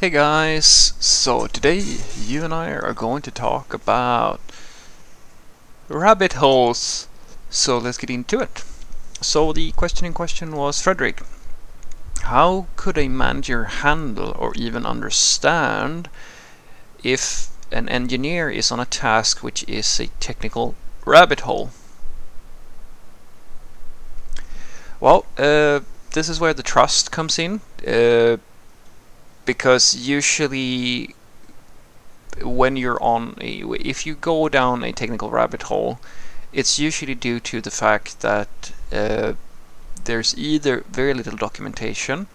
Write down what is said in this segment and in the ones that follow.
Hey guys, so today you and I are going to talk about rabbit holes. So let's get into it. So the question in question was Frederick, how could a manager handle or even understand if an engineer is on a task which is a technical rabbit hole? Well, uh, this is where the trust comes in. Uh, because usually when you're on a, if you go down a technical rabbit hole it's usually due to the fact that uh, there's either very little documentation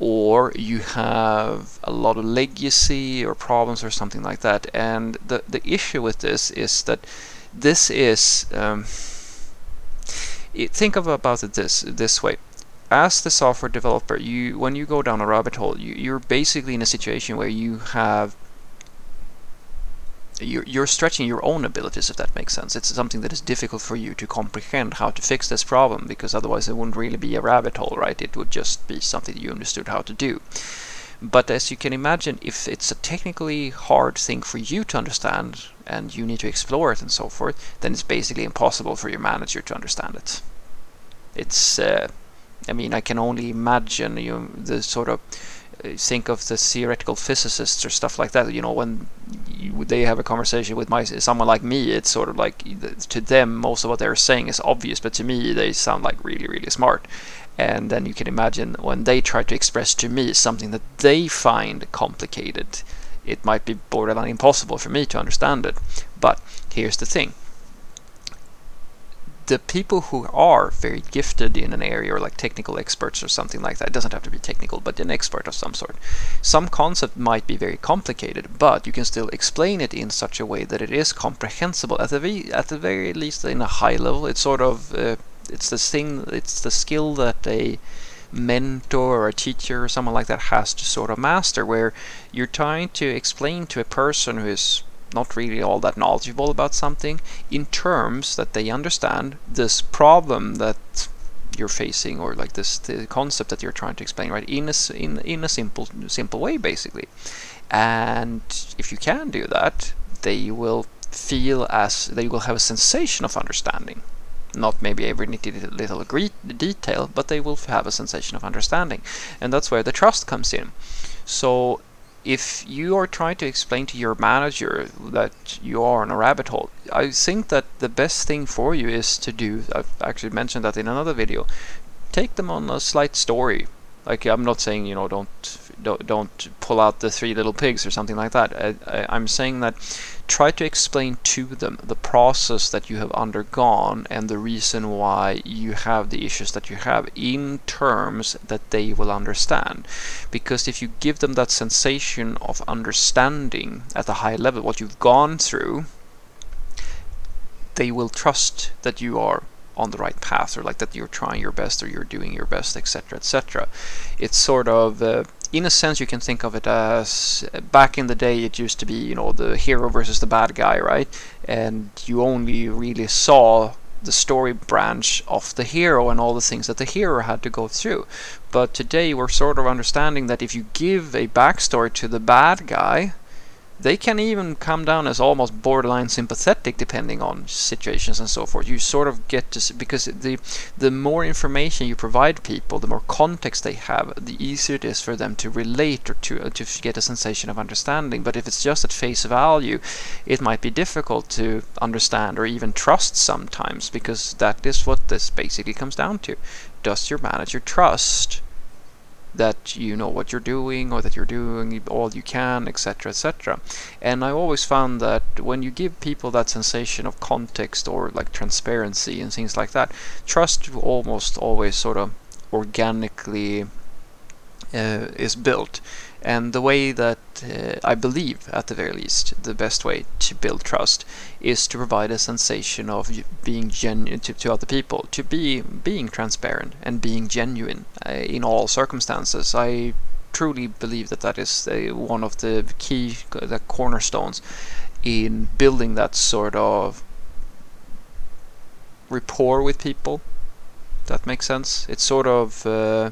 or you have a lot of legacy or problems or something like that. And the the issue with this is that this is um, it, think of about it this this way as the software developer, you when you go down a rabbit hole, you, you're basically in a situation where you have you're, you're stretching your own abilities, if that makes sense. It's something that is difficult for you to comprehend how to fix this problem, because otherwise it wouldn't really be a rabbit hole, right? It would just be something you understood how to do. But as you can imagine, if it's a technically hard thing for you to understand, and you need to explore it and so forth, then it's basically impossible for your manager to understand it. It's uh, I mean, I can only imagine you the sort of uh, think of the theoretical physicists or stuff like that. You know, when you, they have a conversation with my someone like me, it's sort of like to them most of what they're saying is obvious, but to me they sound like really really smart. And then you can imagine when they try to express to me something that they find complicated, it might be borderline impossible for me to understand it. But here's the thing the people who are very gifted in an area or like technical experts or something like that, it doesn't have to be technical, but an expert of some sort. Some concept might be very complicated, but you can still explain it in such a way that it is comprehensible at the very, at the very least in a high level. It's sort of uh, it's the thing, it's the skill that a mentor or a teacher or someone like that has to sort of master, where you're trying to explain to a person who is not really all that knowledgeable about something in terms that they understand this problem that you're facing or like this the concept that you're trying to explain right in a, in, in a simple simple way basically. And if you can do that they will feel as they will have a sensation of understanding. Not maybe every nitty little detail but they will have a sensation of understanding. And that's where the trust comes in. So if you are trying to explain to your manager that you are on a rabbit hole, I think that the best thing for you is to do, I've actually mentioned that in another video, take them on a slight story. Like I'm not saying, you know, don't don't, don't pull out the three little pigs or something like that. I, I'm saying that try to explain to them the process that you have undergone and the reason why you have the issues that you have in terms that they will understand. Because if you give them that sensation of understanding at a high level what you've gone through, they will trust that you are on the right path or like that you're trying your best or you're doing your best etc etc it's sort of uh, in a sense you can think of it as back in the day it used to be you know the hero versus the bad guy right? And you only really saw the story branch of the hero and all the things that the hero had to go through. But today we're sort of understanding that if you give a backstory to the bad guy they can even come down as almost borderline sympathetic depending on situations and so forth. You sort of get to because the the more information you provide people, the more context they have, the easier it is for them to relate or to uh, to get a sensation of understanding. But if it's just at face value, it might be difficult to understand or even trust sometimes because that is what this basically comes down to. Does your manager trust that you know what you're doing or that you're doing all you can, etc., etc. And I always found that when you give people that sensation of context or like transparency and things like that, trust almost always sort of organically uh, is built. And the way that uh, I believe, at the very least, the best way to build trust is to provide a sensation of being genuine to, to other people, to be being transparent and being genuine uh, in all circumstances. I truly believe that that is uh, one of the key the cornerstones in building that sort of rapport with people. That makes sense. It's sort of uh,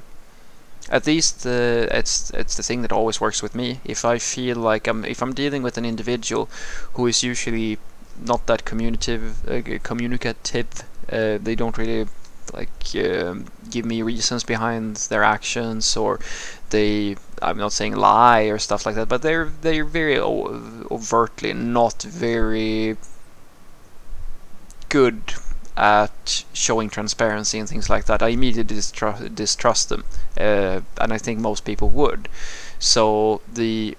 At least uh, it's it's the thing that always works with me. If I feel like I'm if I'm dealing with an individual who is usually not that communicative, uh, communicative, uh, they don't really like um, give me reasons behind their actions or they I'm not saying lie or stuff like that but they're they're very overtly not very good at showing transparency and things like that I immediately distrust, distrust them uh, and I think most people would so the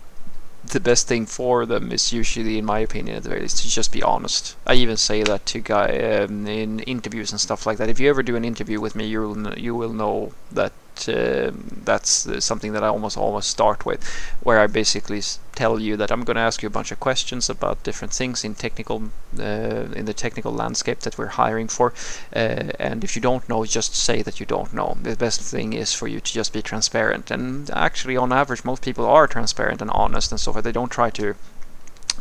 the best thing for them is usually, in my opinion, at the very least, to just be honest. I even say that to guy um, in interviews and stuff like that. If you ever do an interview with me, you will you will know that uh, that's something that I almost always start with, where I basically tell you that I'm going to ask you a bunch of questions about different things in technical uh, in the technical landscape that we're hiring for, uh, and if you don't know, just say that you don't know. The best thing is for you to just be transparent, and actually, on average, most people are transparent and honest and so forth. They don't try to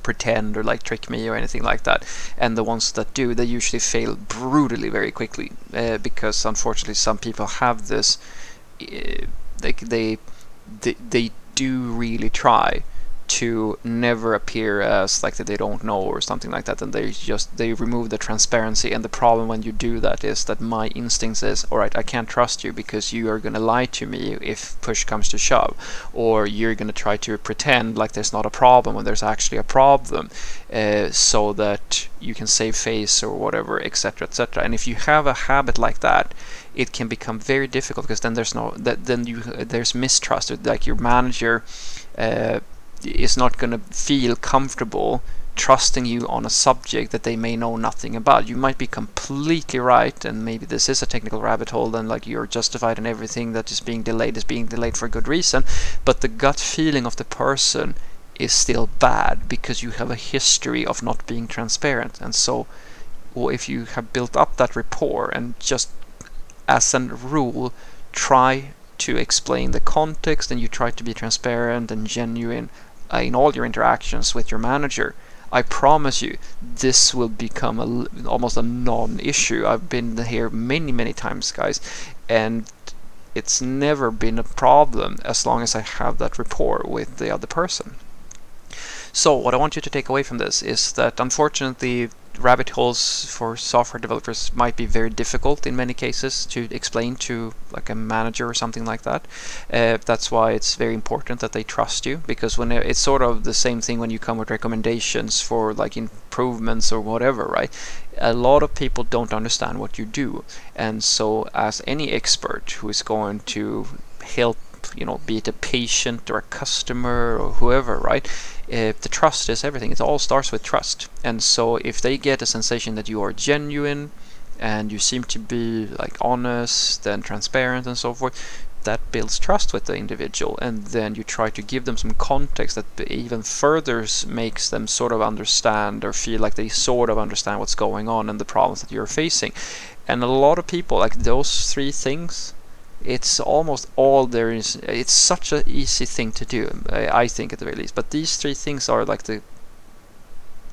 pretend or like trick me or anything like that. And the ones that do, they usually fail brutally very quickly uh, because unfortunately some people have this Uh, they, they they they do really try to never appear as like that they don't know or something like that and they just they remove the transparency and the problem when you do that is that my instincts is all right I can't trust you because you are going to lie to me if push comes to shove or you're going to try to pretend like there's not a problem when there's actually a problem uh, so that you can save face or whatever etc etc and if you have a habit like that it can become very difficult because then there's no that then you there's mistrust like your manager uh, is not going to feel comfortable trusting you on a subject that they may know nothing about. You might be completely right, and maybe this is a technical rabbit hole, and like you're justified in everything that is being delayed is being delayed for a good reason. But the gut feeling of the person is still bad because you have a history of not being transparent. And so, well, if you have built up that rapport and just as a rule, try to explain the context and you try to be transparent and genuine uh, in all your interactions with your manager, I promise you, this will become a, almost a non-issue. I've been here many, many times, guys, and it's never been a problem as long as I have that rapport with the other person. So what I want you to take away from this is that unfortunately rabbit holes for software developers might be very difficult in many cases to explain to like a manager or something like that. Uh, that's why it's very important that they trust you because when it's sort of the same thing when you come with recommendations for like improvements or whatever, right? A lot of people don't understand what you do, and so as any expert who is going to help you know, be it a patient or a customer or whoever, right? The trust is everything. It all starts with trust. And so if they get a sensation that you are genuine and you seem to be like honest and transparent and so forth, that builds trust with the individual and then you try to give them some context that even further makes them sort of understand or feel like they sort of understand what's going on and the problems that you're facing and a lot of people like those three things it's almost all there is. It's such an easy thing to do, I, think at the very least. But these three things are like the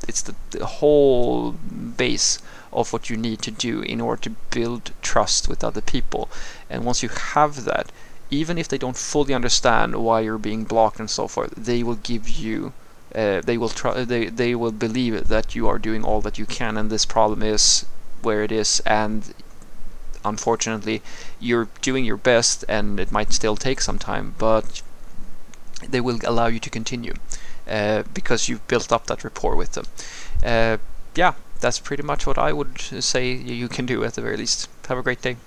it's the, the, whole base of what you need to do in order to build trust with other people. And once you have that, even if they don't fully understand why you're being blocked and so forth, they will give you. Uh, they will try. They they will believe that you are doing all that you can, and this problem is where it is, and unfortunately you're doing your best and it might still take some time but they will allow you to continue uh, because you've built up that rapport with them. Uh, yeah that's pretty much what I would say you can do at the very least. Have a great day